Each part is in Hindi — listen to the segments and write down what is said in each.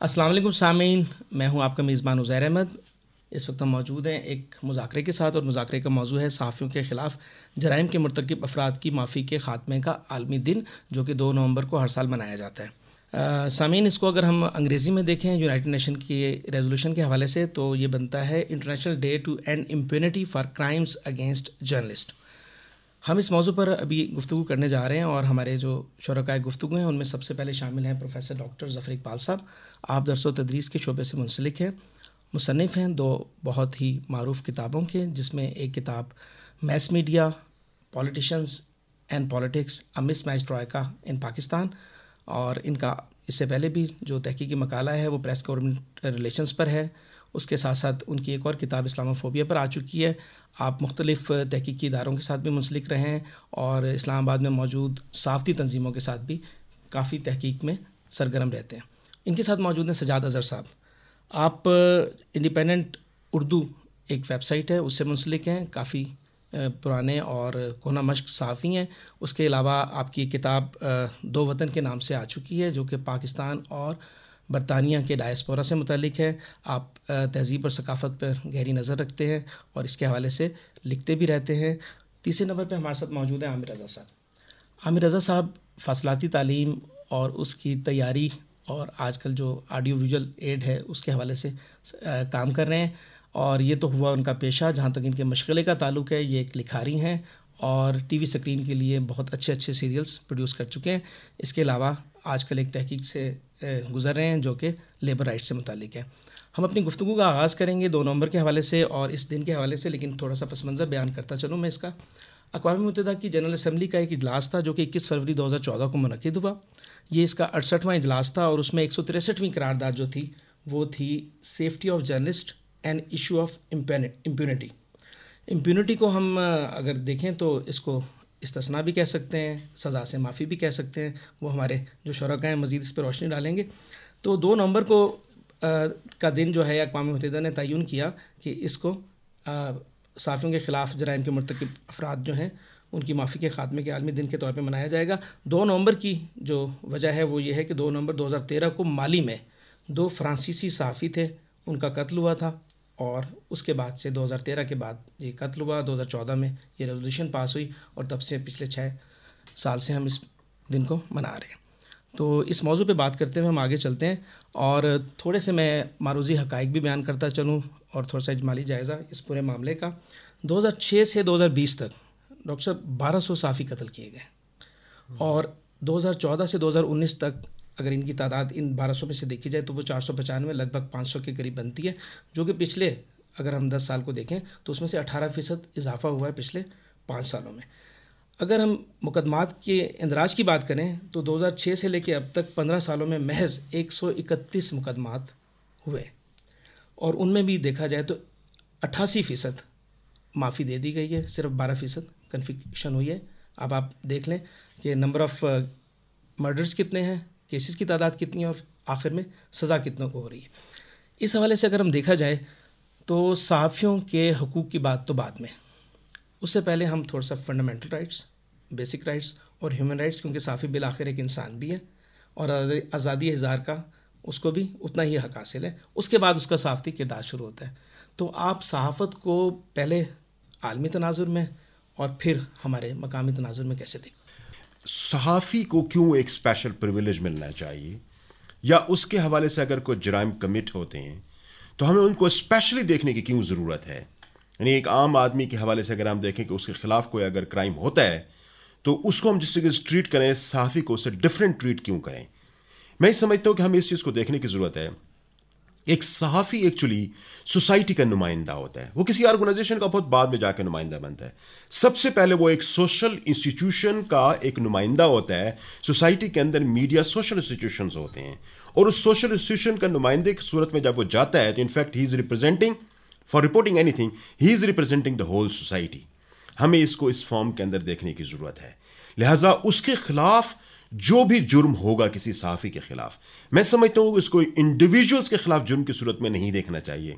असलम सामीन, मैं हूँ आपका मेज़बान उज़ैर अहमद। इस वक्त हम मौजूद हैं एक मुजाकरे के साथ और मुजाकरे का मौजू है सहाफ़ियों के ख़िलाफ़ जराइम के मरतकब अफराद की माफ़ी के ख़ात्मे का आलमी दिन, जो कि दो नवंबर को हर साल मनाया जाता है। सामीन, इसको अगर हम अंग्रेज़ी में देखें यूनाइटेड नेशन की रेजोल्यूशन के हवाले से तो ये बनता है international day to end impunity for crimes against journalist. हम इस मौजू पर अभी गुफ्तु करने जा रहे हैं और हमारे जो शुरा गुफ्तु हैं, उनमें सबसे पहले शामिल हैं प्रोफेसर डॉक्टर जफ़र इकबाल साहब। आप दरस तदरीस के शोबे से मुंसलिक हैं मुसनफ़ हैं, दो बहुत ही मरूफ किताबों के, जिसमें एक किताब, mass media politicians and politics a mismatch troika in Pakistan, और इनका, इससे पहले भी जो तहकीकी मकाला है, वो प्रेस गवर्नमेंट रिलेशंस पर है। उसके साथ साथ उनकी एक और किताब, इस्लामोफोबिया पर आ चुकी है। आप मुख्तलिफ़ तहकीकी इदारों के साथ भी मुंसलिक रहे हैं और इस्लामाबाद में मौजूद साफ़ती तंजीमों के साथ भी काफ़ी तहकीक में सरगर्म रहते हैं। इनके साथ मौजूद हैं सजाद अज़हर साहब। आप इंडिपेंडेंट उर्दू एक वेबसाइट है, उससे मुंसलिक हैं, काफ़ी पुराने और कोना मश्क साफ़ी हैं। उसके अलावा आपकी किताब दो वतन के नाम से आ चुकी है, जो कि पाकिस्तान और बरतानिया के डायस्पोरा से मुतलिक है। आप तहज़ीब और सकाफ़त पर गहरी नज़र रखते हैं और इसके हवाले से लिखते भी रहते हैं। तीसरे नंबर पर हमारे साथ मौजूद है आमिर रज़ा साहब। आमिर रज़ा साहब, फासलाती तालीम और उसकी तैयारी और आजकल जो ऑडियो विजुअल एड है, उसके हवाले से काम कर रहे हैं। और ये तो हुआ उनका पेशा, जहाँ तक इनके मशगले का ताल्लुक है, ये एक लिखारी हैं और टीवी स्क्रीन के लिए बहुत अच्छे अच्छे सीरियल्स प्रोड्यूस कर चुके हैं। इसके अलावा आजकल एक तहकीक से गुज़र रहे हैं जो कि लेबर राइट से मुतलिक है। हम अपनी गुफ्तु का आगाज़ करेंगे दो नवंबर के हवाले से और इस दिन के हवाले से, लेकिन थोड़ा सा पस मंज़र बयान करता चलूँ मैं इसका। अकवा मुतदा की जनरल असम्बली का एक इजलास था जो कि इक्कीस फरवरी दो हज़ार चौदह को मनद हुआ। ये इसका अड़सठवां इजलास था और उसमें एक सौ तिरसठवीं करारदाद जो थी, वो थी safety of journalist and issue of impunity. Impunity को हम, अगर देखें तो इसको इसतना भी कह सकते हैं सज़ा से माफ़ी भी कह सकते हैं वो हमारे जो शुरा हैं मज़ीद इस पर रोशनी डालेंगे। तो दो नवंबर को आ, का दिन जो है अकवा मुतदा ने तयन किया कि इसको साफ़ियों के ख़िलाफ़ जराइम के मरतकब अफराद जो हैं उनकी माफ़ी के ख़ात्मे के आलमी दिन के तौर पर मनाया जाएगा। दो नवंबर की जो वजह है वो ये है कि दो नवंबर 2013 को माली में दो फ्रांसीसी सहाफ़ी थे उनका कत्ल हुआ था। और उसके बाद से 2013 के बाद ये कत्ल हुआ 2014 में ये रेजोल्यूशन पास हुई और तब से पिछले छः साल से हम इस दिन को मना रहे हैं। तो इस मौजू पे बात करते हुए हम आगे चलते हैं और थोड़े से मैं मारूजी हकाइक भी बयान करता चलूँ और थोड़ा सा इजमाली जायज़ा इस पूरे मामले का। 2006 से 2020 तक डॉक्टर साहब बारह सौ साफ़ी कत्ल किए गए। और 2014 से 2019 तक अगर इनकी तादाद इन बारह सौ में से देखी जाए तो वो चार सौ पचानवे, लगभग पाँच सौ के करीब बनती है, जो कि पिछले, अगर हम दस साल को देखें तो उसमें से अठारह फ़ीसद इजाफा हुआ है पिछले पाँच सालों में। अगर हम मुकदमात के इंदराज की बात करें तो 2006 से लेकर अब तक 15 सालों में महज 131 मुकदमात हुए। और उनमें भी देखा जाए तो अट्ठासी फ़ीसद माफ़ी दे दी गई है, सिर्फ़ बारह फ़ीसद कन्फिक्शन हुई है। अब आप देख लें कि नंबर ऑफ़ मर्डर्स कितने हैं केसेस की तादाद कितनी है और आखिर में सज़ा कितनों को हो रही है। इस हवाले से अगर हम देखा जाए तो सहाफ़ियों के हकूक़ की बात तो बाद में। उससे पहले हम थोड़ा सा फंडामेंटल राइट्स बेसिक राइट्स और ह्यूमन राइट्स क्योंकि साफ़ी बिल आखिर एक इंसान भी है और आज़ादी इजहार का उसको भी उतना ही हक हासिल है। उसके बाद उसका सहाफ़ती किरदार शुरू होता है। तो आप सहाफ़त को पहले आलमी तनाजुर में और फिर हमारे मकामी तनाजुर में कैसे देखें? सहाफ़ी को क्यों एक स्पेशल प्रिविलेज मिलना चाहिए? या उसके हवाले से अगर कोई जराइम कमिट होते हैं तो हमें उनको स्पेशली देखने की क्यों ज़रूरत है? यानी एक आम आदमी के हवाले से अगर हम देखें कि उसके ख़िलाफ़ कोई अगर क्राइम होता है तो उसको हम जिस तरीके से ट्रीट करें, सहाफ़ी को उससे डिफरेंट ट्रीट क्यों करें? मैं समझता हूँ कि हमें इस चीज़ को देखने की ज़रूरत है। एक सहाफ़ी एक्चुअली सोसाइटी का नुमाइंदा होता है। वो किसी ऑर्गेनाइजेशन का बहुत बाद में जाकर नुमाइंदा बनता है। सबसे पहले वो एक सोशल इंस्टीट्यूशन का एक नुमाइंदा होता है। सोसाइटी के अंदर मीडिया सोशल इंस्टीट्यूशन होते हैं। और उस सोशल इंस्टीट्यूशन का नुमाइंदे की सूरत में जब वो जाता है तो in fact he is representing for reporting anything he is representing the whole society हमें इसको इस फॉर्म के अंदर देखने की ज़रूरत है। लिहाजा उसके खिलाफ जो भी जुर्म होगा किसी साफी के ख़िलाफ़। मैं समझता हूँ इसको इंडिविजुअल्स के ख़िलाफ़ जुर्म की सूरत में नहीं देखना चाहिए।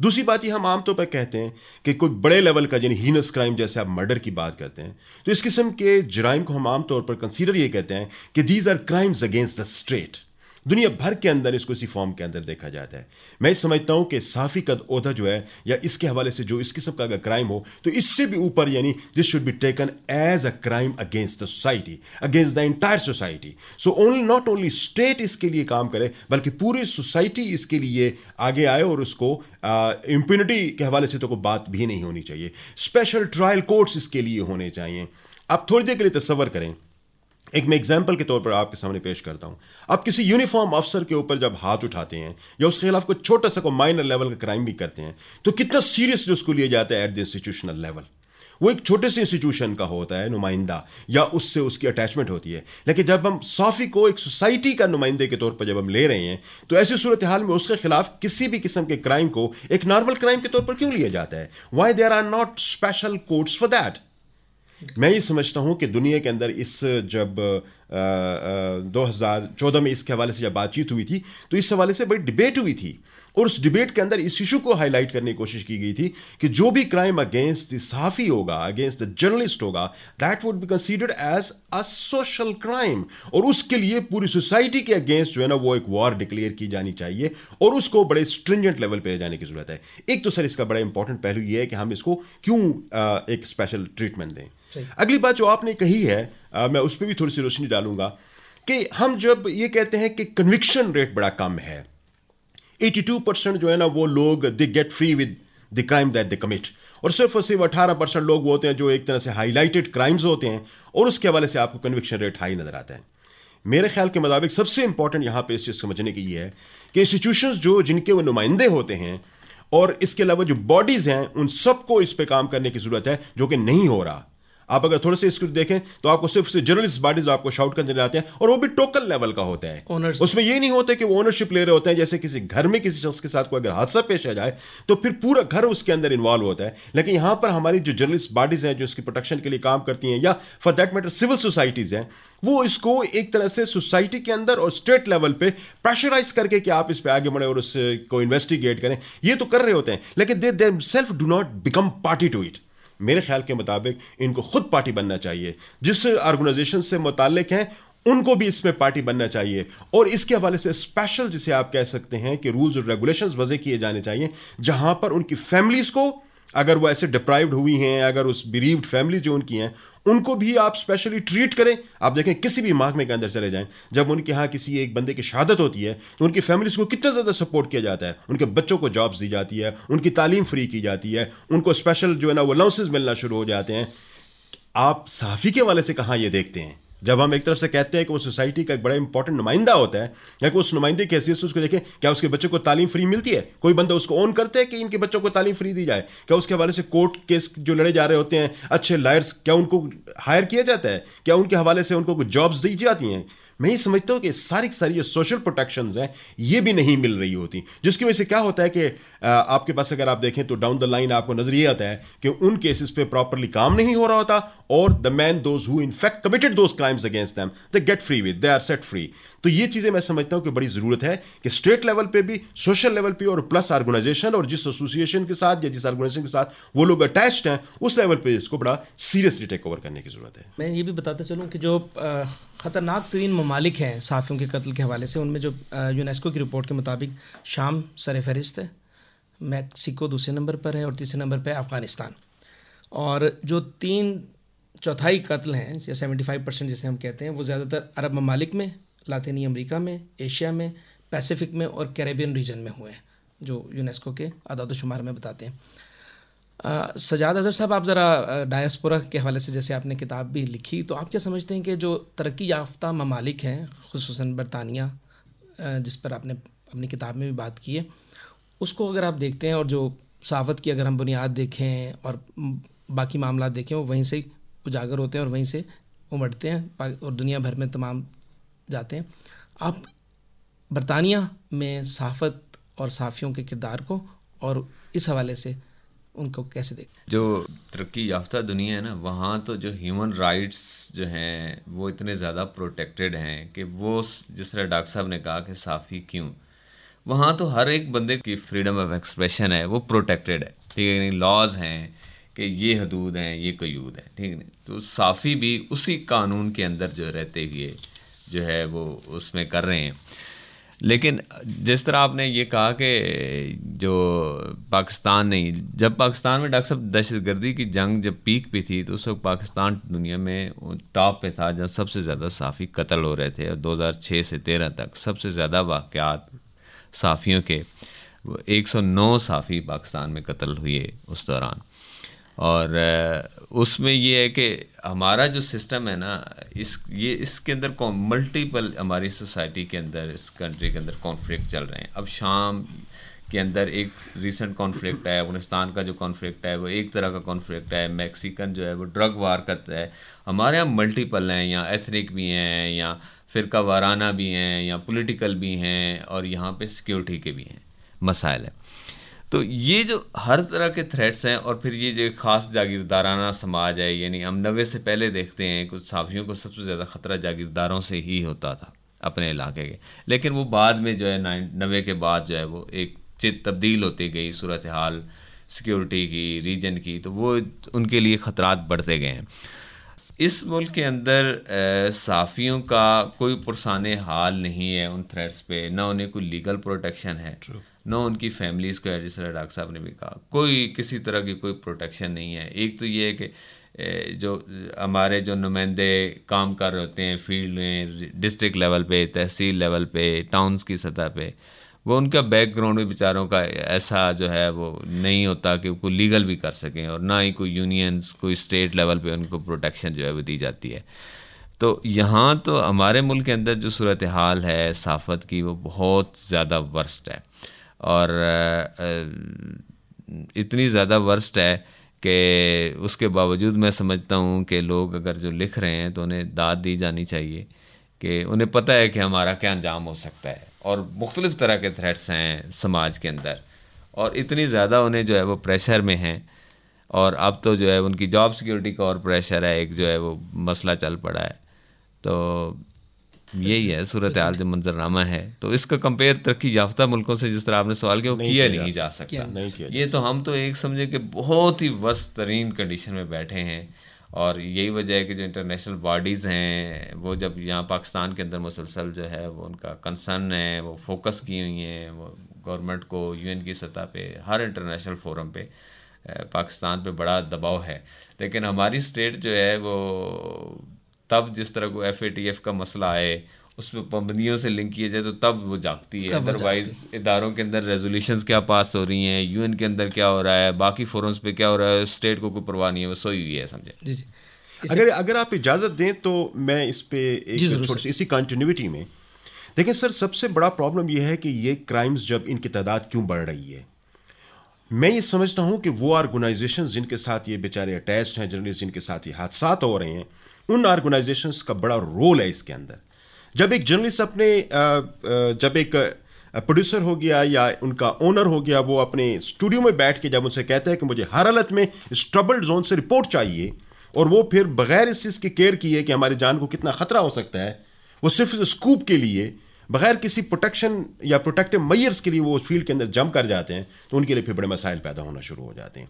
दूसरी बात यह हम आमतौर पर कहते हैं कि कोई बड़े लेवल का, यानी हीनस क्राइम जैसे आप मर्डर की बात करते हैं तो इस किस्म के जराइम को हम आमतौर पर कंसीडर ये कहते हैं कि these are crimes against the state दुनिया भर के अंदर इसको इसी फॉर्म के अंदर देखा जाता है। मैं समझता हूँ कि साफी का ओहदा जो है, या इसके हवाले से जो इस किस्म का अगर क्राइम हो तो इससे भी ऊपर यानी this should be taken as a crime against the society against the entire society so only not only state इसके लिए काम करे, बल्कि पूरी सोसाइटी इसके लिए आगे आए और उसको इम्प्यूनिटी के हवाले से तो कोई बात भी नहीं होनी चाहिए। स्पेशल ट्रायल कोर्ट्स इसके लिए होने चाहिए। आप थोड़ी देर के लिए तस्वर करें। एक मैं एग्ज़ाम्पल के तौर पर आपके सामने पेश करता हूँ। आप किसी यूनिफॉर्म अफसर के ऊपर जब हाथ उठाते हैं या उसके खिलाफ कोई छोटा सा कोई माइनर लेवल का क्राइम भी करते हैं तो कितना सीरियसली उसको लिया जाता है एट द इंस्टीट्यूशनल लेवल वो एक छोटे से इंस्टीट्यूशन का होता है, नुमाइंदा, या उससे उसकी अटैचमेंट होती है। लेकिन जब हम साफ़ी को एक सोसाइटी का नुमाइंदे के तौर पर जब हम ले रहे हैं तो ऐसी सूरत हाल में उसके खिलाफ किसी भी किस्म के क्राइम को एक नॉर्मल क्राइम के तौर पर क्यों लिया जाता है? Why there are not special courts for that मैं ये समझता हूँ कि दुनिया के अंदर इस, जब दो हज़ार चौदह में इसके हवाले से जब बातचीत हुई थी तो इस हवाले से बड़ी डिबेट हुई थी। और उस डिबेट के अंदर इस इशू को हाईलाइट करने की कोशिश की गई थी कि जो भी क्राइम अगेंस्ट द सहाफ़ी होगा, अगेंस्ट द जर्नलिस्ट होगा that would be considered as a social crime और उसके लिए पूरी सोसाइटी के अगेंस्ट जो है ना, वो एक वॉर डिक्लेयर की जानी चाहिए और उसको बड़े स्ट्रिंजेंट लेवल पर जाने की ज़रूरत है। एक तो सर, इसका बड़ा इंपॉर्टेंट पहलू ये है कि हम इसको क्यों एक स्पेशल ट्रीटमेंट दें। अगली बात जो आपने कही है आ, मैं उस पर भी थोड़ी सी रोशनी डालूँगा कि हम जब ये कहते हैं कि कन्विक्शन रेट बड़ा कम है 82 परसेंट जो है ना वो लोग they get free with the crime that they commit और सिर्फ़ और सिर्फ़ अठारह परसेंट लोग वो होते हैं जो एक तरह से हाईलाइटेड क्राइम्स होते हैं और उसके हवाले से आपको कन्विक्शन रेट हाई नज़र आता है। मेरे ख्याल के मुताबिक सबसे इंपॉर्टेंट यहाँ पे इस चीज़ समझने की ये है कि इंस्टीट्यूशंस जो जिनके वो नुमाइंदे होते हैं और इसके अलावा जो बॉडीज़ हैं उन सबको इस पर काम करने की ज़रूरत है जो कि नहीं हो रहा। आप अगर थोड़े से इसको देखें तो आपको सिर्फ़ से जर्नलिस्ट बॉडीज आपको शाउट करने जाते हैं और वो भी टोकन लेवल का होता है. उसमें ये नहीं होता कि वो ओनरशिप ले रहे होते हैं जैसे किसी घर में किसी शख्स के साथ कोई अगर हादसा पेश आ जाए तो फिर पूरा घर उसके अंदर इन्वॉल्व होता है। लेकिन यहाँ पर हमारी जो जर्नलिस्ट बॉडीज हैं जो इसकी प्रोटेक्शन के लिए काम करती हैं या for that matter civil societies हैं वो इसको एक तरह से सोसाइटी के अंदर और स्टेट लेवल पे प्रेशराइज करके कि आप इस पर आगे बढ़े और उसको इन्वेस्टिगेट करें। ये तो कर रहे होते हैं लेकिन they themselves do not become party to it मेरे ख्याल के मुताबिक इनको खुद पार्टी बनना चाहिए। जिस ऑर्गेनाइजेशन से मुतक हैं, उनको भी इसमें पार्टी बनना चाहिए। और इसके हवाले से स्पेशल जिसे आप कह सकते हैं कि रूल्स और रेगुलेशंस वजह किए जाने चाहिए, जहाँ पर उनकी फैमिलीज़ को अगर वो ऐसे डिप्राइव्ड हुई हैं, अगर उस बिरीव्ड फैमिली जो उनकी हैं, उनको भी आप स्पेशली ट्रीट करें। आप देखें, किसी भी महकमे के अंदर चले जाएँ। जब उनके यहाँ किसी एक बंदे की शहादत होती है तो उनकी फैमिलीज़ को कितना ज़्यादा सपोर्ट किया जाता है? उनके बच्चों को जॉब्स दी जाती है, उनकी तालीम फ्री की जाती है, उनको स्पेशल जो है ना, वो अलाउंसेज मिलना शुरू हो जाते हैं। आप सहाफ़ी के वाले से कहाँ ये देखते हैं? जब हम एक तरफ़ से कहते हैं कि वो सोसाइटी का एक बड़ा इंपॉर्टेंट नुमाइंदा होता है, या कि उस नुमाइंदे की हैसियत से उसको देखें, क्या उसके बच्चों को तालीम फ्री मिलती है? कोई बंदा उसको ऑन करता है कि इनके बच्चों को तालीम फ्री दी जाए? क्या उसके हवाले से कोर्ट केस जो लड़े जा रहे होते हैं, अच्छे लायर्स क्या उनको हायर किया जाता है? क्या उनके हवाले से उनको जॉब्स दी जाती हैं? मैं ये समझता हूँ कि सारी सारी जो सोशल प्रोटेक्शन हैं, ये भी नहीं मिल रही होती। जिसकी वजह से क्या होता है कि आपके पास अगर आप देखें तो डाउन द लाइन आपको नज़र ये आता है कि उन केसेस पे प्रॉपरली काम नहीं हो रहा होता और the man those who in fact committed those crimes against them they get free with they are set free तो ये चीज़ें मैं समझता हूँ कि बड़ी ज़रूरत है कि स्टेट लेवल पे भी सोशल लेवल पे और प्लस ऑर्गेनाइजेशन और जिस एसोसिएशन के साथ या जिस ऑर्गेनाइजेशन के साथ वो लोग अटैच्ड हैं, उस लेवल पे इसको बड़ा सीरियसली टेक ओवर करने की ज़रूरत है। मैं ये भी बताता चलूँ कि जो ख़तरनाक तरीन ममालिक हैं साफ़ियों के कत्ल के हवाले से, उनमें जो यूनेस्को की रिपोर्ट के मुताबिक शाम सर फहरिस्त है। मैक्सिको दूसरे नंबर पर है और तीसरे नंबर पर अफ़गानिस्तान। और जो तीन चौथाई कत्ल हैं, या सेवेंटी फाइव परसेंट जिसे हम कहते हैं, वो ज़्यादातर अरब ममालिक में, लातीनी अमेरिका में, एशिया में, पैसिफिक में और कैरेबियन रीजन में हुए हैं, जो यूनेस्को के अदाद शुमार में बताते हैं। सजाद अजहर साहब, आप ज़रा डायस्पोरा के हवाले से जैसे आपने किताब भी लिखी तो आप क्या समझते हैं कि जो तरक्की याफ्ता ममालिक हैं खसूस बरतानिया जिस पर आपने अपनी किताब में भी बात की है उसको अगर आप देखते हैं और जो सावत की अगर हम बुनियाद देखें और बाकी मामला देखें, वो वहीं से उजागर होते हैं और वहीं से उमड़ते हैं और दुनिया भर में तमाम जाते हैं। आप बरतानिया में साफत और साफ़ियों के किरदार को और इस हवाले से उनको कैसे देख जो तरक्की याफ्ता दुनिया है ना, वहाँ तो जो ह्यूमन राइट्स जो हैं, वो इतने ज़्यादा प्रोटेक्टेड हैं कि वो जिस तरह डॉक्टर साहब ने कहा कि साफ़ी क्यों? वहाँ तो हर एक बंदे की फ्रीडम ऑफ़ एक्सप्रेशन है, वो प्रोटेक्टेड है, ठीक है लॉज हैं कि ये हदूद हैं, ये कयूद हैं, ठीक है तो साफ़ी भी उसी कानून के अंदर जो रहते हुए जो है वो उसमें कर रहे हैं। लेकिन जिस तरह आपने ये कहा कि जो पाकिस्तान नहीं, जब पाकिस्तान में डॉक्टर साहब दहशत गर्दी की जंग जब पीक पे थी तो उस वक्त पाकिस्तान दुनिया में टॉप पे था जहाँ सबसे ज़्यादा साफ़ी कत्ल हो रहे थे। और 2006 से 13 तक सबसे ज़्यादा वाक़ात साफ़ियों के। 109 साफ़ी पाकिस्तान में कत्ल हुए उस दौरान। और उसमें ये है कि हमारा जो सिस्टम है ना, इस, ये इसके अंदर मल्टीपल हमारी सोसाइटी के अंदर, इस कंट्री के अंदर कॉन्फ्लिक्ट चल रहे हैं। अब शाम के अंदर एक रिसेंट कॉन्फ्लिक्ट है, अफ़गानिस्तान का जो कॉन्फ्लिक्ट है, वो एक तरह का कॉन्फ्लिक्ट है मैक्सिकन जो है, वो ड्रग वार करता है। हमारे यहाँ मल्टीपल हैं, या एथनिक भी हैं, या फ़िरका वाराना भी हैं या पॉलिटिकल भी हैं और यहाँ पे सिक्योरिटी के भी हैं, मसाइल हैं। तो ये जो हर तरह के थ्रेट्स हैं और फिर ये जो ख़ास जागीरदाराना समाज है, यानी हम नवे से पहले देखते हैं, कुछ साफियों को सबसे ज़्यादा ख़तरा जागीरदारों से ही होता था अपने इलाके के। लेकिन वो बाद में जो है नाइन नवे के बाद जो है वो एक चित तब्दील होती गई सूरत हाल सिक्योरिटी की रीजन की तो वो उनके लिए ख़तरात बढ़ते गए हैं। इस मुल्क के अंदर साफ़ियों का कोई पुरसान हाल नहीं है उन थ्रेट्स पे। ना उन्हें कोई लीगल प्रोटेक्शन है। ना उनकी फैमिलीज़ को जिस तरह डॉक्टर साहब ने भी कहा। कोई किसी तरह की कोई प्रोटेक्शन नहीं है। एक तो ये है कि जो हमारे जो नुमाइंदे काम कर रहे होते हैं फ़ील्ड में डिस्ट्रिक्ट लेवल पे तहसील लेवल पे टाउन्स की सतह पे वो उनका बैकग्राउंड भी बेचारों का ऐसा जो है वो नहीं होता कि वो लीगल भी कर सकें और ना ही कोई यूनियंस कोई स्टेट लेवल पे उनको प्रोटेक्शन जो है वो दी जाती है। तो यहाँ तो हमारे मुल्क के अंदर जो सूरत हाल है, साफत की, वो बहुत ज़्यादा वर्स्ट है। और इतनी ज़्यादा वर्स्ट है कि उसके बावजूद मैं समझता हूँ कि लोग अगर जो लिख रहे हैं तो उन्हें दाद दी जानी चाहिए कि उन्हें पता है कि हमारा क्या अंजाम हो सकता है। और मुख्तलिफ़ तरह के थ्रेट्स हैं समाज के अंदर। और इतनी ज़्यादा उन्हें जो है वो प्रेशर में हैं। और अब तो जो है उनकी जॉब सिक्योरिटी का और प्रेशर है एक जो है वो मसला चल पड़ा है। तो यही है सूरत हाल जो मंजरनामा है। तो इसका कंपेयर तरक्की याफ्ता मुल्कों से जिस तरह आपने सवाल किया वो किया नहीं जा सकता। नहीं किया ये तो हम तो एक समझे कि बहुत ही वस्त तरीन कंडीशन में बैठे हैं। और यही वजह है कि जो इंटरनेशनल बॉडीज़ हैं, वो जब यहाँ पाकिस्तान के अंदर मुसलसल जो है, वो उनका कंसर्न है, वो फोकस की हुई हैं, वो गवर्नमेंट को यूएन की सतह पे, हर इंटरनेशनल फोरम पे पाकिस्तान पे बड़ा दबाव है। लेकिन हमारी स्टेट जो है, वो तब जिस तरह को एफएटीएफ का मसला आए उसमें पाबंदियों से लिंक किया जाए तो तब वो जागती है। अदरवाइज़ इदारों के अंदर रेजोल्यूशन क्या पास हो रही हैं यूएन के अंदर क्या हो रहा है बाकी फोरम्स पे क्या हो रहा है स्टेट को कोई परवाह नहीं है वो सोई हुई है समझे? जी जी। अगर अगर आप इजाज़त दें तो मैं इस पर एक छोटी सी इसी कंटिन्यूटी में। देखिए सर सबसे बड़ा प्रॉब्लम यह है कि ये क्राइम्स जब इनकी तादाद क्यों बढ़ रही है? मैं ये समझता हूँ कि वो ऑर्गेनाइजेशन जिनके साथ ये बेचारे अटैच्ड हैं जर्नलिस्ट जिनके साथ ये हादसा हो रहे हैं उन ऑर्गेनाइजेशंस का बड़ा रोल है इसके अंदर। जब एक जर्नलिस्ट अपने जब एक प्रोड्यूसर हो गया या उनका ओनर हो गया, वो अपने स्टूडियो में बैठ के जब उनसे कहता है कि मुझे हर हालत में इस ट्रबल्ड जोन से रिपोर्ट चाहिए, और वो फिर बगैर इस चीज़ की केयर किए कि हमारी जान को कितना ख़तरा हो सकता है, वो सिर्फ़ स्कूप के लिए, बगैर किसी प्रोटेक्शन या प्रोटेक्टिव मैयर्स के लिए वो फ़ील्ड के अंदर जम कर जाते हैं तो उनके लिए फिर बड़े मसाइल पैदा होना शुरू हो जाते हैं।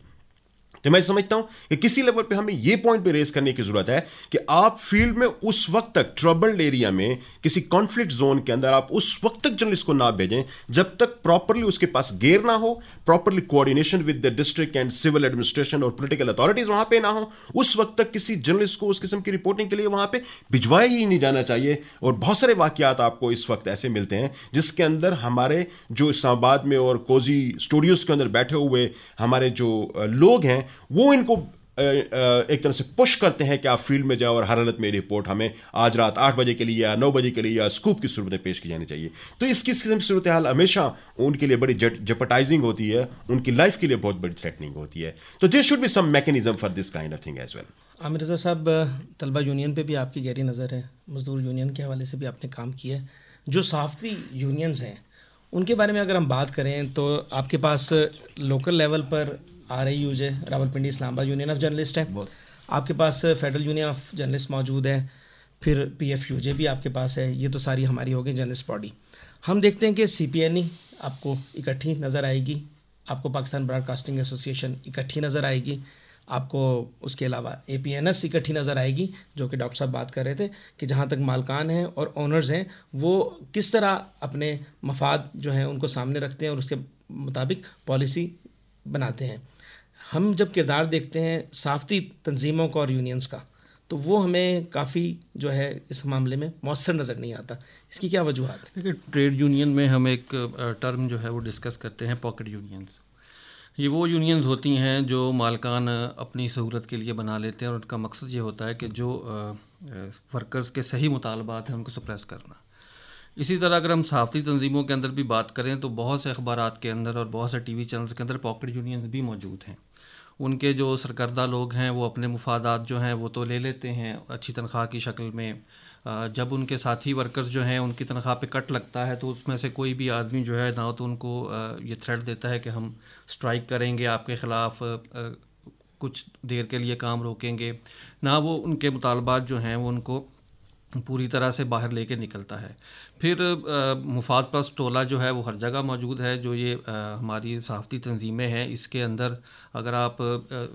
तो मैं समझता हूँ कि किसी लेवल पे हमें यह पॉइंट पे रेस करने की ज़रूरत है कि आप फ़ील्ड में उस वक्त तक ट्रबल्ड एरिया में किसी कॉन्फ्लिक्ट जोन के अंदर आप उस वक्त तक जर्नलिस्ट को ना भेजें जब तक प्रॉपरली उसके पास गेयर ना हो properly coordination with the district and civil administration और पोलिटिकल अथॉरिटीज वहाँ पर ना हो, उस वक्त तक किसी जर्नलिस्ट को उस किस्म की रिपोर्टिंग के लिए वहाँ पर भिजवाया ही नहीं जाना चाहिए और बहुत सारे वाक्यात आपको इस वक्त ऐसे मिलते हैं जिसके अंदर हमारे जो इस्लामाबाद में और कोजी स्टूडियोज के अंदर बैठे हुए हमारे जो लोग हैं वो इनको एक तरह से पुश करते हैं कि आप फ़ील्ड में जाओ और हर हालत में रिपोर्ट हमें आज रात आठ बजे के लिए या नौ बजे के लिए या स्कूप की सूरत में पेश की जानी चाहिए। तो इसकी किस्म की सूरत हाल हमेशा उनके लिए बड़ी जपटाइजिंग होती है, उनकी लाइफ के लिए बहुत बड़ी थ्रेटनिंग होती है। तो this should be some mechanism for this kind of thing as well Aamir Raza साहब तलबा यूनियन पे भी आपकी गहरी नज़र है। मजदूर यूनियन के हवाले से भी आपने काम किया है। जो साफ़ी यूनियंस हैं, उनके बारे में अगर हम बात करें तो आपके पास लोकल लेवल पर आर आई यूज़ है Rawalpindi Islamabad union of journalist है। आपके पास फेडरल यूनियन ऑफ़ जर्नलिस्ट मौजूद है फिर पी एफ़ यू जे भी आपके पास है ये तो सारी हमारी हो गई जर्नलिस्ट बॉडी हम देखते हैं कि सी पी एन ई आपको इकट्ठी नज़र आएगी आपको पाकिस्तान ब्रॉडकास्टिंग एसोसिएशन इकट्ठी नज़र आएगी आपको उसके अलावा ए पी एन एस इकट्ठी नज़र आएगी जो कि डॉक्टर साहब बात कर रहे थे कि जहाँ तक मालकान हैं और ओनर्स हैं वो किस तरह अपने मफाद जो हैं उनको सामने रखते हैं और उसके मुताबिक पॉलिसी बनाते हैं। हम जब किरदार देखते हैं साफ़ती तंजीमों का और यूनियंस का तो वो हमें काफ़ी जो है इस मामले में मौसर नज़र नहीं आता। इसकी क्या वजूहत है? देखिए ट्रेड यूनियन में हम एक टर्म जो है वो डिस्कस करते हैं पॉकेट यूनियंस ये वो यूनियंस होती हैं जो मालकान अपनी सहूलत के लिए बना लेते हैं और उनका मकसद ये होता है कि जो वर्कर्स के सही मुतालबात हैं उनको सप्रेस करना। इसी तरह अगर हम सहाफ़ती तंजीमों के अंदर भी बात करें तो बहुत से अखबार के अंदर और बहुत से टी वी चैनल्स के अंदर पॉकेट यूनियंस भी मौजूद हैं। उनके जो सरकर्दा लोग हैं, वो अपने मुफादात जो हैं, वो तो ले लेते हैं अच्छी तनख्वाह की शक्ल में। जब उनके साथी वर्कर्स जो हैं, उनकी तनख्वाह पे कट लगता है तो उसमें से कोई भी आदमी जो है, ना तो उनको ये थ्रेट देता है कि हम स्ट्राइक करेंगे, आपके ख़िलाफ़ कुछ देर के लिए काम रोकेंगे। ना वो उनके मुतालबात जो हैं, वो उनको पूरी तरह से बाहर लेके निकलता है। फिर मुफाद प्लस टोला जो है वो हर जगह मौजूद है जो ये आ, हमारी सहाफ़ती तंजीमें हैं। इसके अंदर अगर आप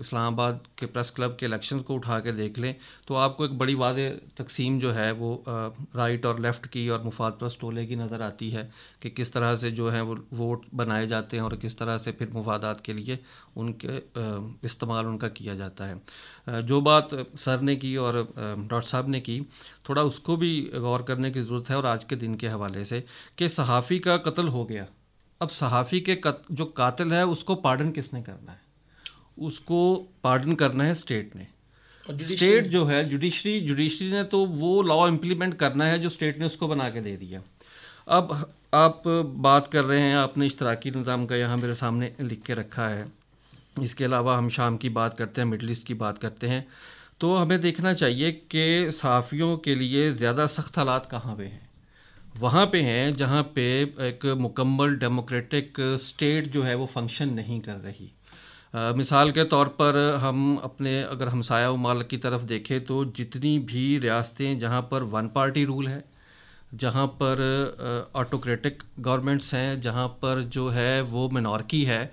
इस्लामाबाद के प्रेस क्लब के इलेक्शन को उठा के देख लें तो आपको एक बड़ी वाद तकसीम जो है वो आ, राइट और लेफ़्ट की और मुफाद प्लस टोले की नज़र आती है कि किस तरह से जो है वो वोट बनाए जाते हैं और किस तरह से फिर मुफादात के लिए उनके इस्तेमाल उनका किया जाता है। जो बात सर ने की और डॉक्टर साहब ने की थोड़ा उसको भी गौर करने की ज़रूरत है और आज के दिन के हवाले से कि सहाफ़ी का कत्ल हो गया। अब सहाफ़ी के कत, जो कातिल है उसको पार्डन किसने करना है? उसको पार्डन करना है स्टेट ने। स्टेट जो है जुडिशरी जुडिशरी ने तो वो लॉ इम्प्लीमेंट करना है जो स्टेट ने उसको बना के दे दिया। अब आप बात कर रहे हैं आपने इश्तराकी निज़ाम का यहाँ मेरे सामने लिख के रखा है। इसके अलावा हम शाम की बात करते हैं मिडल ईस्ट की बात करते हैं। तो हमें देखना चाहिए कि सहाफ़ियों के लिए ज़्यादा सख्त हालात कहाँ पे हैं? वहाँ पे हैं जहाँ पे एक मुकम्मल डेमोक्रेटिक स्टेट जो है वो फ़ंक्शन नहीं कर रही। आ, मिसाल के तौर पर हम अपने अगर हमसाया माल की तरफ़ देखें तो जितनी भी रियासतें जहाँ पर वन पार्टी रूल है जहाँ पर ऑटोक्रेटिक गवर्नमेंट्स हैं जहाँ पर जो है वो मिनॉर्की है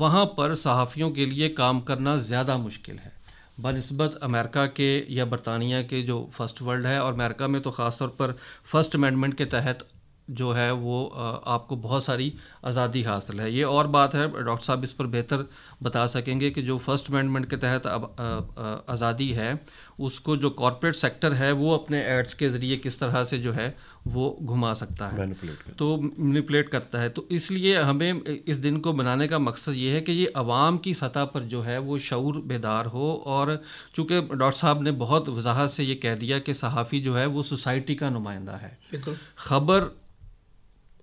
वहाँ पर सहाफ़ियों के लिए काम करना ज़्यादा मुश्किल है। बनस्बत अमेरिका के या बरतानिया के जो फ़र्स्ट वर्ल्ड है, और अमेरिका में तो ख़ास तौर पर फ़र्स्ट अमेंडमेंट के तहत जो है वो आपको बहुत सारी आज़ादी हासिल है। ये और बात है, डॉक्टर साहब इस पर बेहतर बता सकेंगे कि जो फ़र्स्ट अमेंडमेंट के तहत अब आज़ादी है, उसको जो कॉरपोरेट सेक्टर है, वो अपने एड्स के ज़रिए किस तरह से जो है वो घुमा सकता है। तो मैनिपुलेट करता है। तो इसलिए हमें इस दिन को बनाने का मकसद ये है कि ये आवाम की सतह पर जो है वो शूर बेदार हो और चूँकि डॉक्टर साहब ने बहुत वजाहत से ये कह दिया कि सहाफ़ी जो है वो सोसाइटी का नुमाइंदा है। ख़बर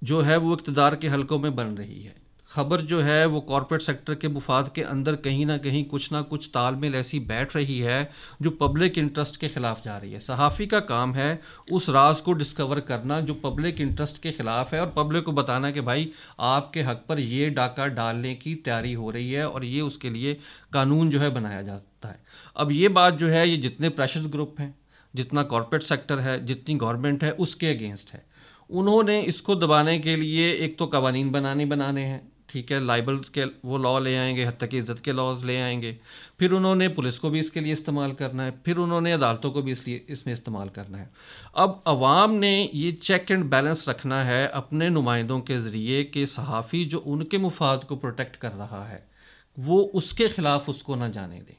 जो है वो इकतदार के हलकों में बन रही है। ख़बर जो है वो कॉरपोरेट सेक्टर के मुफाद के अंदर कहीं ना कहीं कुछ ना कुछ तालमेल ऐसी बैठ रही है जो पब्लिक इंटरेस्ट के ख़िलाफ़ जा रही है। सहाफ़ी का काम है उस राज को डिस्कवर करना जो पब्लिक इंटरेस्ट के ख़िलाफ़ है और पब्लिक को बताना कि भाई आपके हक पर ये डाका डालने की तैयारी हो रही है और ये उसके लिए कानून जो है बनाया जाता है। अब ये बात जो है, ये जितने प्रेशर ग्रुप हैं, जितना कॉरपोरेट सेक्टर है, जितनी गवर्नमेंट है, उसके अगेंस्ट है। उन्होंने इसको दबाने के लिए एक तो कवानीन बनाने बनाने हैं ठीक है लाइबल्स के वो लॉ ले आएँगे हद तक इज़्ज़त के लॉज ले आएँगे। फिर उन्होंने पुलिस को भी इसके लिए इस्तेमाल करना है, फिर उन्होंने अदालतों को भी इसलिए इसमें इस्तेमाल करना है। अब आवाम ने ये चेक एंड बैलेंस रखना है अपने नुमाइंदों के ज़रिए कि सहाफ़ी जो उनके मुफाद को प्रोटेक्ट कर रहा है, वो उसके ख़िलाफ़ उसको ना जाने दें।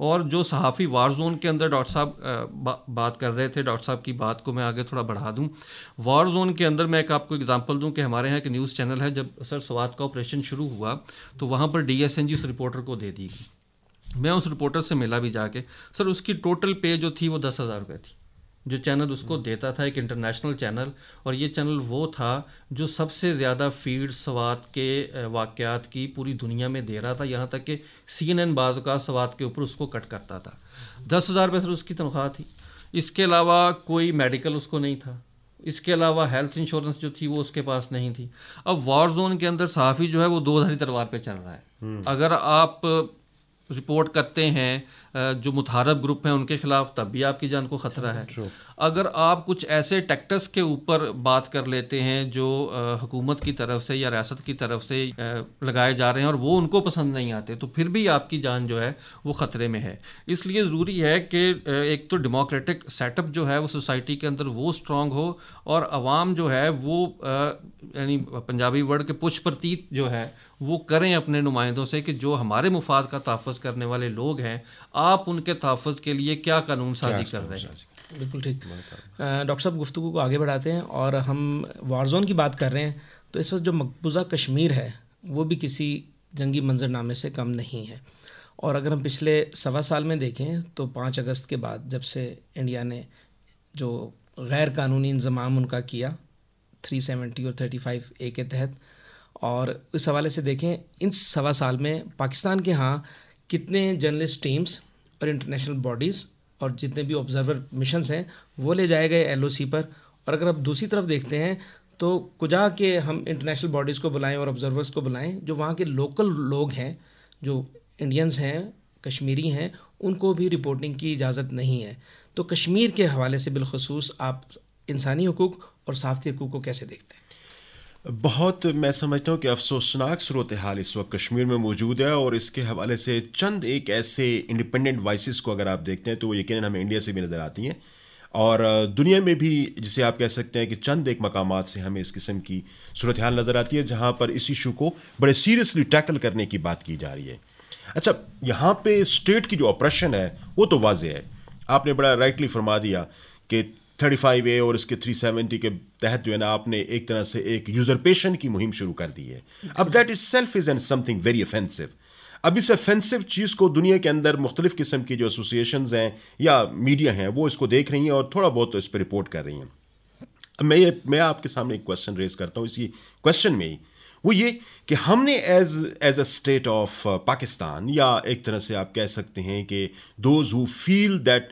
और जो सहाफ़ी वार जोन के अंदर डॉक्टर साहब बा, बात कर रहे थे डॉक्टर साहब की बात को मैं आगे थोड़ा बढ़ा दूँ। वार जोन के अंदर मैं एक आपको एग्जांपल दूँ कि हमारे यहाँ एक न्यूज़ चैनल है जब सर स्वाद का ऑपरेशन शुरू हुआ तो वहाँ पर डीएसएनजी उस रिपोर्टर को दे दी गई। मैं उस रिपोर्टर से मिला भी जाके सर उसकी टोटल पे जो थी वो दस हज़ार रुपये थी। जो चैनल उसको देता था एक इंटरनेशनल चैनल और ये चैनल वो था जो सबसे ज़्यादा फ़ीड सवात के वाक़ात की पूरी दुनिया में दे रहा था। यहाँ तक कि सी एन एन बाज़ का सवात के ऊपर उसको कट करता था। दस हज़ार रुपये सर उसकी तनख्वाह थी। इसके अलावा कोई मेडिकल उसको नहीं था। इसके अलावा हेल्थ इंश्योरेंस जो थी वो उसके पास नहीं थी। अब वॉर जोन के अंदर सहाफ़ी जो है वो दो धारी तलवार पे चल रहा है। हम्म। अगर आप रिपोर्ट करते हैं जो मुतहारब ग्रुप हैं उनके खिलाफ तब भी आपकी जान को ख़तरा है। अगर आप कुछ ऐसे टेक्टस के ऊपर बात कर लेते हैं जो हुकूमत की तरफ़ से या रियासत की तरफ़ से लगाए जा रहे हैं और वो उनको पसंद नहीं आते तो फिर भी आपकी जान जो है वो ख़तरे में है। इसलिए ज़रूरी है कि एक तो डेमोक्रेटिक सेटअप जो है वो सोसाइटी के अंदर वो स्ट्रॉन्ग हो और आवाम जो है वो यानी पंजाबी वर्ड के पुष्प प्रतीत जो है वो करें अपने नुमाइंदों से कि जो हमारे मुफाद का तहफ़ करने वाले लोग हैं आप उनके तहफ़ के लिए क्या कानून साजी कर रहे हैं? बिल्कुल ठीक। डॉक्टर साहब गुफ्तु को आगे बढ़ाते हैं और हम वारजोन की बात कर रहे हैं तो इस वक्त जो मकबूजा कश्मीर है वो भी किसी जंगी मंजरनामे से कम नहीं है। और अगर हम पिछले सवा साल में देखें तो पाँच अगस्त के बाद जब से इंडिया ने जो गैर कानूनी इंजमाम उनका किया थ्री सेवेंटी और थर्टी फाइव ए के तहत और इस हवाले से देखें इन सवा साल में पाकिस्तान के यहाँ कितने जर्नलिस्ट टीम्स और इंटरनेशनल बॉडीज़ और जितने भी ऑब्जर्वर मिशंस हैं, वो ले जाए गए एलओसी पर। और अगर आप दूसरी तरफ़ देखते हैं तो कुजा के हम इंटरनेशनल बॉडीज़ को बुलाएँ और ऑब्जर्वर्स को बुलाएँ, जो वहाँ के लोकल लोग हैं, जो इंडियंस हैं, कश्मीरी हैं, उनको भी रिपोर्टिंग की इजाज़त नहीं है। तो कश्मीर के हवाले से बिलखसूस आप इंसानी हकूक़ और साफ़ी हकूक़ को कैसे देखते हैं? बहुत मैं समझता हूँ कि अफसोसनाक सूरत हाल इस वक्त कश्मीर में मौजूद है और इसके हवाले से चंद एक ऐसे इंडिपेंडेंट वाइसिस को अगर आप देखते हैं तो वो यकीन हमें इंडिया से भी नज़र आती हैं। और दुनिया में भी जिसे आप कह सकते हैं कि चंद एक मकाम से हमें इस किस्म की सूरत हाल नज़र आती है, जहाँ पर इस इशू को बड़े सीरियसली टैकल करने की बात की जा रही है। अच्छा यहाँ पे स्टेट की जो ऑपरेशन है, वो तो वाज है। आपने बड़ा राइटली फरमा दिया कि थर्टी फाइव ए और इसके थ्री सेवेंटी के तहत जो है ना, आपने एक तरह से एक यूजरपेशन की मुहिम शुरू कर दी है। अब that is self is and something very offensive अब इस ऑफेंसिव चीज़ को दुनिया के अंदर मुख्तलिफ़ किस्म की जो एसोसिएशन हैं या मीडिया हैं, वो इसको देख रही हैं और थोड़ा बहुत तो इस पर रिपोर्ट कर रही हैं। मैं ये, मैं आपके सामने एक क्वेश्चन रेज करता हूँ इसी क्वेश्चन में ही। वो ये कि हमने as as a state of Pakistan या एक तरह से आप कह सकते हैं कि those who feel that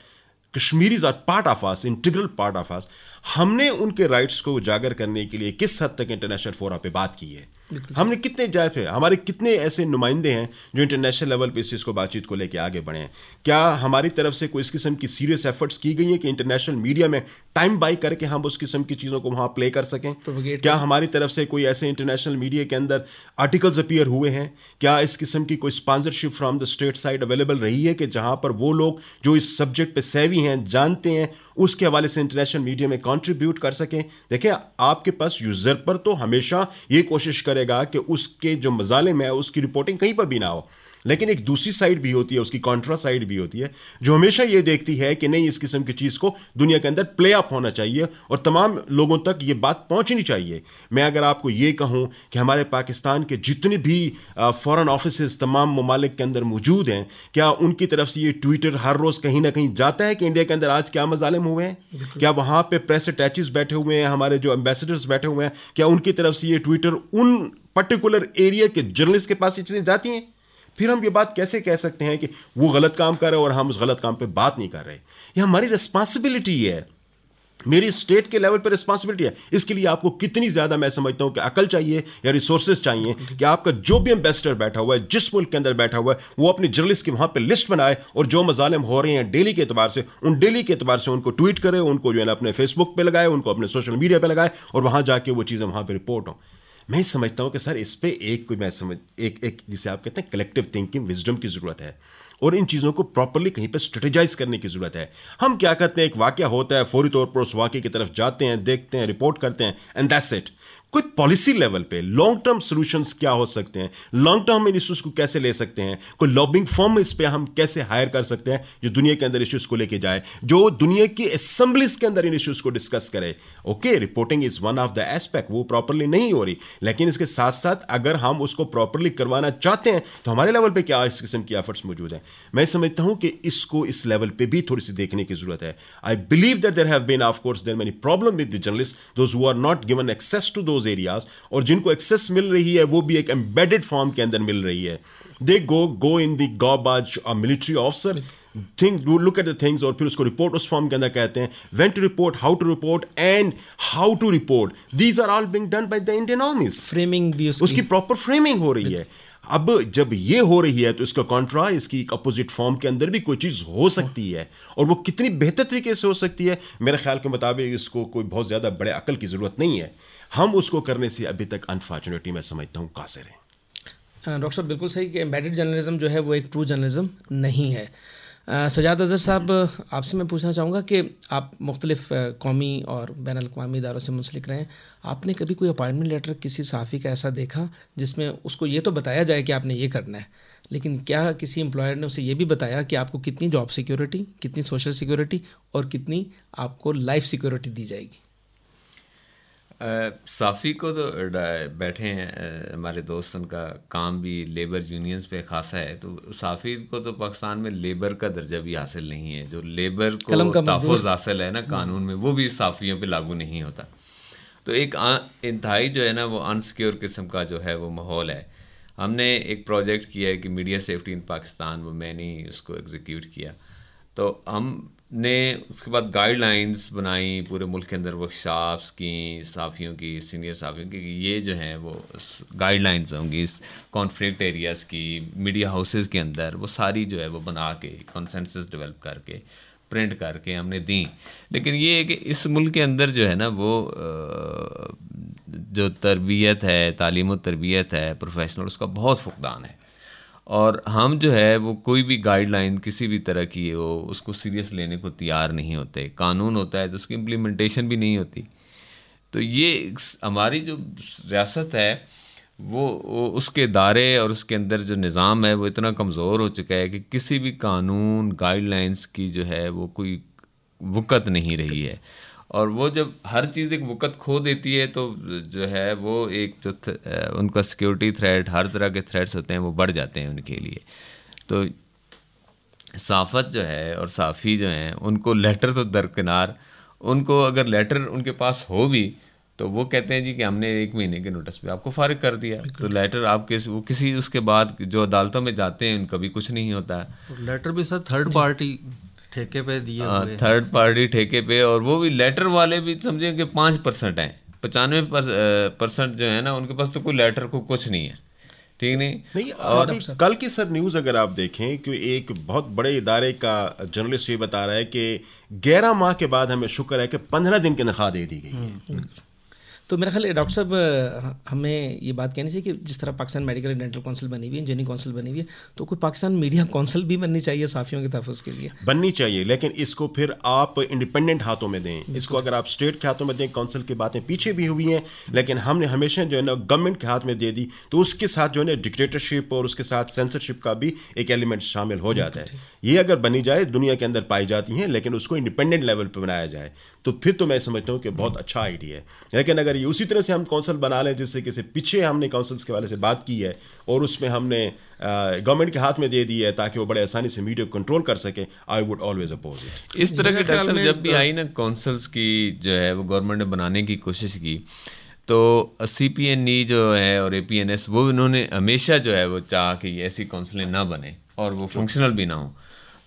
Kashmiris are part of us integral part of us हमने उनके राइट्स को उजागर करने के लिए किस हद तक इंटरनेशनल फोरम पे बात की है? हमने कितने जाए थे हमारे कितने ऐसे नुमाइंदे हैं जो इंटरनेशनल लेवल पे इस चीज़ को बातचीत को लेकर आगे बढ़े हैं? क्या हमारी तरफ़ से कोई इस किस्म की सीरियस एफर्ट्स की गई हैं कि इंटरनेशनल मीडिया में टाइम बाई करके हम उस किस्म की चीज़ों को वहाँ प्ले कर सकें? क्या हमारी तरफ़ से कोई ऐसे इंटरनेशनल मीडिया के अंदर आर्टिकल्स अपीयर हुए हैं? क्या इस किस्म की कोई sponsorship from the state side available रही है कि जहाँ पर वो लोग जो इस सब्जेक्ट पर सेवी हैं जानते हैं उसके हवाले से इंटरनेशनल मीडिया में कॉन्ट्रीब्यूट कर सकें? देखें आपके पास यूज़र पर तो हमेशा ये कोशिश करेगा कि उसके जो मजालिम है उसकी रिपोर्टिंग कहीं पर भी ना हो। लेकिन एक दूसरी साइड भी होती है उसकी कॉन्ट्रा साइड भी होती है जो हमेशा ये देखती है कि नहीं इस किस्म की चीज़ को दुनिया के अंदर प्ले अप होना चाहिए और तमाम लोगों तक ये बात पहुंचनी चाहिए। मैं अगर आपको ये कहूँ कि हमारे पाकिस्तान के जितने भी फ़ॉरन ऑफ़िस तमाम ममालिक के अंदर मौजूद हैं क्या उनकी तरफ़ से ये ट्विटर हर रोज़ कहीं ना कहीं जाता है कि इंडिया के अंदर आज क्या मजालम हुए हैं? क्या वहाँ पर प्रेस अटैचेस बैठे हुए हैं हमारे जो एम्बेसडर्स बैठे हुए हैं क्या उनकी तरफ़ से ये ट्विटर उन पर्टिकुलर एरिया के जर्नलिस्ट के पास ये चीज़ें जाती हैं? फिर हम ये बात कैसे कह सकते हैं कि वो गलत काम कर रहे और हम उस गलत काम पे बात नहीं कर रहे? ये हमारी रिस्पॉन्सिबिलिटी है। मेरी स्टेट के लेवल पर रिस्पॉन्सिबिलिटी है। इसके लिए आपको कितनी ज़्यादा मैं समझता हूँ कि अकल चाहिए या रिसोर्सेज चाहिए कि आपका जो भी एम्बेसडर बैठा हुआ है, जिस मुल्क के अंदर बैठा हुआ है, वो अपनी जर्नलिस्ट की वहाँ पर लिस्ट बनाए और जो मजालम हो रहे हैं डेली के अतबार से, उन डेली के अतबार से उनको ट्वीट करे, उनको जो है ना अपने फेसबुक पर लगाए, उनको अपने सोशल मीडिया पर लगाए और वहाँ जाके वो चीज़ें वहाँ पर रिपोर्ट हों। मैं समझता हूँ कि सर इस पर एक कोई मैं समझ, एक एक जिसे आप कहते हैं कलेक्टिव थिंकिंग विजडम की ज़रूरत है। और इन चीज़ों को प्रॉपरली कहीं पर स्ट्रेटेजाइज करने की ज़रूरत है। हम क्या करते हैं? एक वाक्य होता है, फौरी तौर पर उस वाक्य की तरफ़ जाते हैं, देखते हैं रिपोर्ट करते हैं एंड दैट्स इट कोई पॉलिसी लेवल पे लॉन्ग टर्म सॉल्यूशंस क्या हो सकते हैं? लॉन्ग टर्म इन इश्यूज़ को कैसे ले सकते हैं? कोई लॉबिंग फॉर्म इस पे हम कैसे हायर कर सकते हैं? जो दुनिया के अंदर इश्यूज़ को लेके जाए, जो दुनिया की असेंबलीज के अंदर इन इश्यूज़ को डिस्कस करे। Okay reporting is one of the aspect वो प्रॉपरली नहीं हो रही। लेकिन इसके साथ साथ अगर हम उसको प्रॉपरली करवाना चाहते हैं तो हमारे लेवल पर क्या इस किस्म की एफर्ट्स मौजूद हैं? मैं समझता हूँ कि इसको इस लेवल पे भी थोड़ी सी देखने की ज़रूरत है। I believe that there have been of course there many problem with the journalist those who are not given access to those areas और जिनको एक्सेस मिल रही है वो भी एक एम्बेडेड फॉर्म के अंदर मिल रही है। They go go in the गॉबाज military officer think look at the things और फिर उसको रिपोर्ट उस फॉर्म के अंदर कहते हैं when to report how to report and how to report these are all being done by the Indian army's framing भी उसकी। उसकी प्रॉपर फ्रेमिंग हो रही है। अब जब ये हो रही है तो इसका कॉन्ट्रा इसकी एक अपोजिट फॉर्म के अंदर भी कोई चीज़ हो सकती है और वो कितनी बेहतर तरीके से हो सकती है मेरे ख्याल के मुताबिक इसको कोई बहुत ज़्यादा बड़े अकल की ज़रूरत नहीं है। हम उसको करने से अभी तक अनफॉर्चुनेटली मैं समझता हूँ कासिर हैं। डॉक्टर साहब, बिल्कुल सही कि एम्बेडेड जर्नलिज्म जो है वो एक ट्रू जर्नलिज्म नहीं है। सजाद अजहर साहब, आपसे मैं पूछना चाहूँगा कि आप मुख्तलिफ़ कौमी और बैन अवी इदारों से मुंसलिक रहे हैं। आपने कभी कोई अपॉइंटमेंट लेटर किसी साफ़ी का ऐसा देखा जिसमें उसको ये तो बताया जाए कि आपने ये करना है, लेकिन क्या किसी एम्प्लॉयर ने उसे ये भी बताया कि आपको कितनी जॉब सिक्योरिटी कितनी सोशल सिक्योरिटी और कितनी आपको लाइफ सिक्योरिटी दी जाएगी? साफ़ी को तो बैठे हैं हमारे दोस्त उनका काम भी लेबर यूनियंस पे खासा है तो साफ़ी को तो पाकिस्तान में लेबर का दर्जा भी हासिल नहीं है। जो लेबर को तहफ़ हासिल है ना कानून में वो भी साफ़ियों पे लागू नहीं होता। तो एक इंतहाई जो है ना वो अनसिक्योर किस्म का जो है वो माहौल है। हमने एक प्रोजेक्ट किया है कि मीडिया सेफ्टी इन पाकिस्तान वो मैंने ही उसको एग्जीक्यूट किया। तो हम ने उसके बाद गाइडलाइंस बनाई पूरे मुल्क के अंदर वर्कशॉप्स की, साफ़ियों की सीनियर साफ़ियों की ये जो हैं वो गाइडलाइंस होंगी, इस कॉन्फ्लिक्ट एरियाज़ की मीडिया हाउसेस के अंदर वो सारी जो है वो बना के कंसेंसस डेवलप करके प्रिंट करके हमने दी। लेकिन ये है कि इस मुल्क के अंदर जो है ना वो जो तरबियत है, तालीम तरबियत है प्रोफेशनल उसका बहुत फुकदान है। और हम जो है वो कोई भी गाइडलाइन किसी भी तरह की हो उसको सीरियस लेने को तैयार नहीं होते। कानून होता है तो उसकी इम्प्लीमेंटेशन भी नहीं होती। तो ये हमारी जो रियासत है वो, उसके दायरे और उसके अंदर जो निज़ाम है वो इतना कमज़ोर हो चुका है कि किसी भी कानून गाइडलाइंस की जो है वो कोई वक़्त नहीं रही है। और वो जब हर चीज़ एक वक़्त खो देती है तो जो है वो एक जो उनका सिक्योरिटी थ्रेट हर तरह के थ्रेट्स होते हैं वो बढ़ जाते हैं उनके लिए। तो साफ़त जो है और साफ़ी जो हैं उनको लेटर तो दरकिनार उनको अगर लेटर उनके पास हो भी तो वो कहते हैं जी कि हमने एक महीने के नोटिस पे आपको फारिग कर दिया। तो लेटर आपके वो किसी उसके बाद जो अदालतों में जाते हैं उनका भी कुछ नहीं होता। है लेटर भी सर थर्ड पार्टी ठेके पे दिए थर्ड पार्टी ठेके पे और वो भी लेटर वाले भी समझे कि पाँच परसेंट हैं। पचानवे परसेंट जो है ना उनके पास तो कोई लेटर को कुछ नहीं है। ठीक नहीं? नहीं और कल की सर न्यूज़ अगर आप देखें कि एक बहुत बड़े इदारे का जर्नलिस्ट ये बता रहा है कि ग्यारह माह के बाद हमें शुक्र है कि पंद्रह दिन की तनख्वाह दे दी गई है। हम्म, तो मेरा ख्याल डॉक्टर साहब हमें ये बात कहनी चाहिए कि जिस तरह Pakistan medical and dental council बनी हुई है इंजीनियरिंग काउंसिल बनी हुई है तो कोई पाकिस्तान मीडिया काउंसिल भी बननी चाहिए साफियों के तहफ़ के लिए? बननी चाहिए लेकिन इसको फिर आप इंडिपेंडेंट हाथों में दें। इसको अगर आप स्टेट के हाथों में दें काउंसिल की बातें पीछे भी हुई हैं लेकिन हमने हमेशा जो है ना गवर्नमेंट के हाथ में दे दी तो उसके साथ जो है ना डिक्टेटरशिप और उसके साथ सेंसरशिप का भी एक एलिमेंट शामिल हो जाता है। ये अगर बनी जाए दुनिया के अंदर पाई जाती हैं लेकिन उसको इंडिपेंडेंट लेवल पर बनाया जाए। तो फिर तो मैं समझता हूँ कि बहुत अच्छा आइडिया है। लेकिन अगर ये उसी तरह से हम काउंसिल बना लें जिससे किसी पीछे हमने काउंसिल्स के वाले से बात की है और उसमें हमने गवर्नमेंट के हाथ में दे दी है ताकि वो बड़े आसानी से मीडिया को कंट्रोल कर सके I would always oppose it इस तरह के डॉक्टर जब भी आई ना काउंसिल्स की जो है वो गवर्नमेंट ने बनाने की कोशिश की तो सी पी एन ई जो है और ए पी एन एस वो उन्होंने हमेशा जो है वो चाह कि ऐसी काउंसलें ना बने और वो फंक्शनल भी ना हो।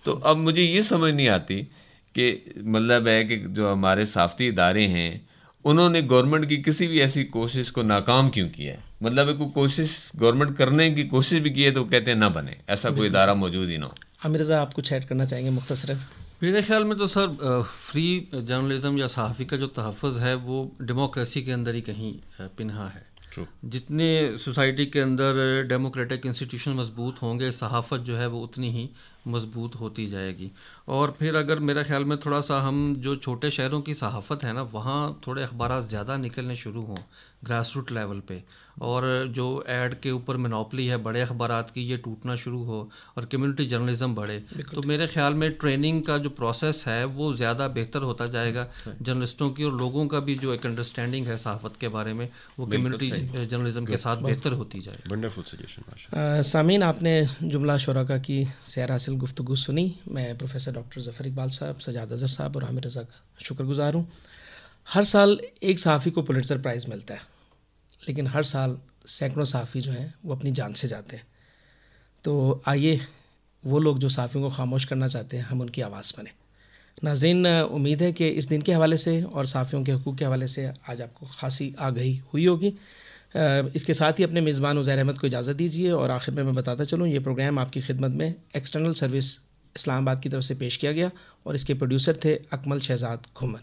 तो अब मुझे ये समझ नहीं आती कि मतलब है कि जो हमारे साफ्ती इदारे हैं उन्होंने गवर्नमेंट की किसी भी ऐसी कोशिश को नाकाम क्यों किया है? मतलब है कोई कोशिश गवर्नमेंट करने की कोशिश भी की है तो कहते हैं ना बने ऐसा कोई इदारा मौजूद ही ना हो। आमिर रजा आप कुछ ऐड करना चाहेंगे मुख्तर मेरे ख्याल में तो सर फ्री जर्नलिज्म या सहाफ़ी का जो तहफ़ है वो डेमोक्रेसी के अंदर ही कहीं पिनहा है। True. जितने सोसाइटी के अंदर डेमोक्रेटिक इंस्टीट्यूशन मज़बूत होंगे सहाफ़त जो है वो उतनी ही मज़बूत होती जाएगी। और फिर अगर मेरा ख्याल में थोड़ा सा हम जो छोटे शहरों की सहाफ़त है ना, वहाँ थोड़े अखबार ज़्यादा निकलने शुरू हों ग्रास रूट लेवल पे। और जो एड के ऊपर मिनोपली है बड़े अखबार की ये टूटना शुरू हो और कम्युनिटी जर्नलिज्म बढ़े। तो मेरे ख्याल में ट्रेनिंग का जो प्रोसेस है वो ज़्यादा बेहतर होता जाएगा। जर्नलिस्टों की और लोगों का भी जो एक अंडरस्टैंडिंग है सहाफ़त के बारे में वो कम्युनिटी जर्नलिज्म के साथ बेहतर होती जाए। सामीन आपने जुमला शुरा की सैर हासिल गुफ्तु सुनी। मैं प्रोफेसर डॉक्टर ज़फ़र इकबाल साहब सजाद अजहर साहब और हामिद रज़ा का शुक्रगुजार हूँ। हर साल एक सहाफ़ी को पुलिसर प्राइज़ मिलता है। लेकिन हर साल सैकड़ों सहाफ़ी जो हैं, वो अपनी जान से जाते हैं। तो आइए, वो लोग जो सहाफ़ियों को खामोश करना चाहते हैं, हम उनकी आवाज़ बने नाजरीन, उम्मीद है कि इस दिन के हवाले से और साफ़ियों के हकूक़ के हवाले से आज आपको खासी आगही हुई होगी। इसके साथ ही अपने मेज़बान उज़ैर अहमद को इजाज़त दीजिए और आखिर में मैं बताता चलूँ, ये प्रोग्राम आपकी खिदमत में एक्सटर्नल सर्विस इस्लामाबाद की तरफ़ से पेश किया गया और इसके प्रोड्यूसर थे अकमल शहजाद घुमन।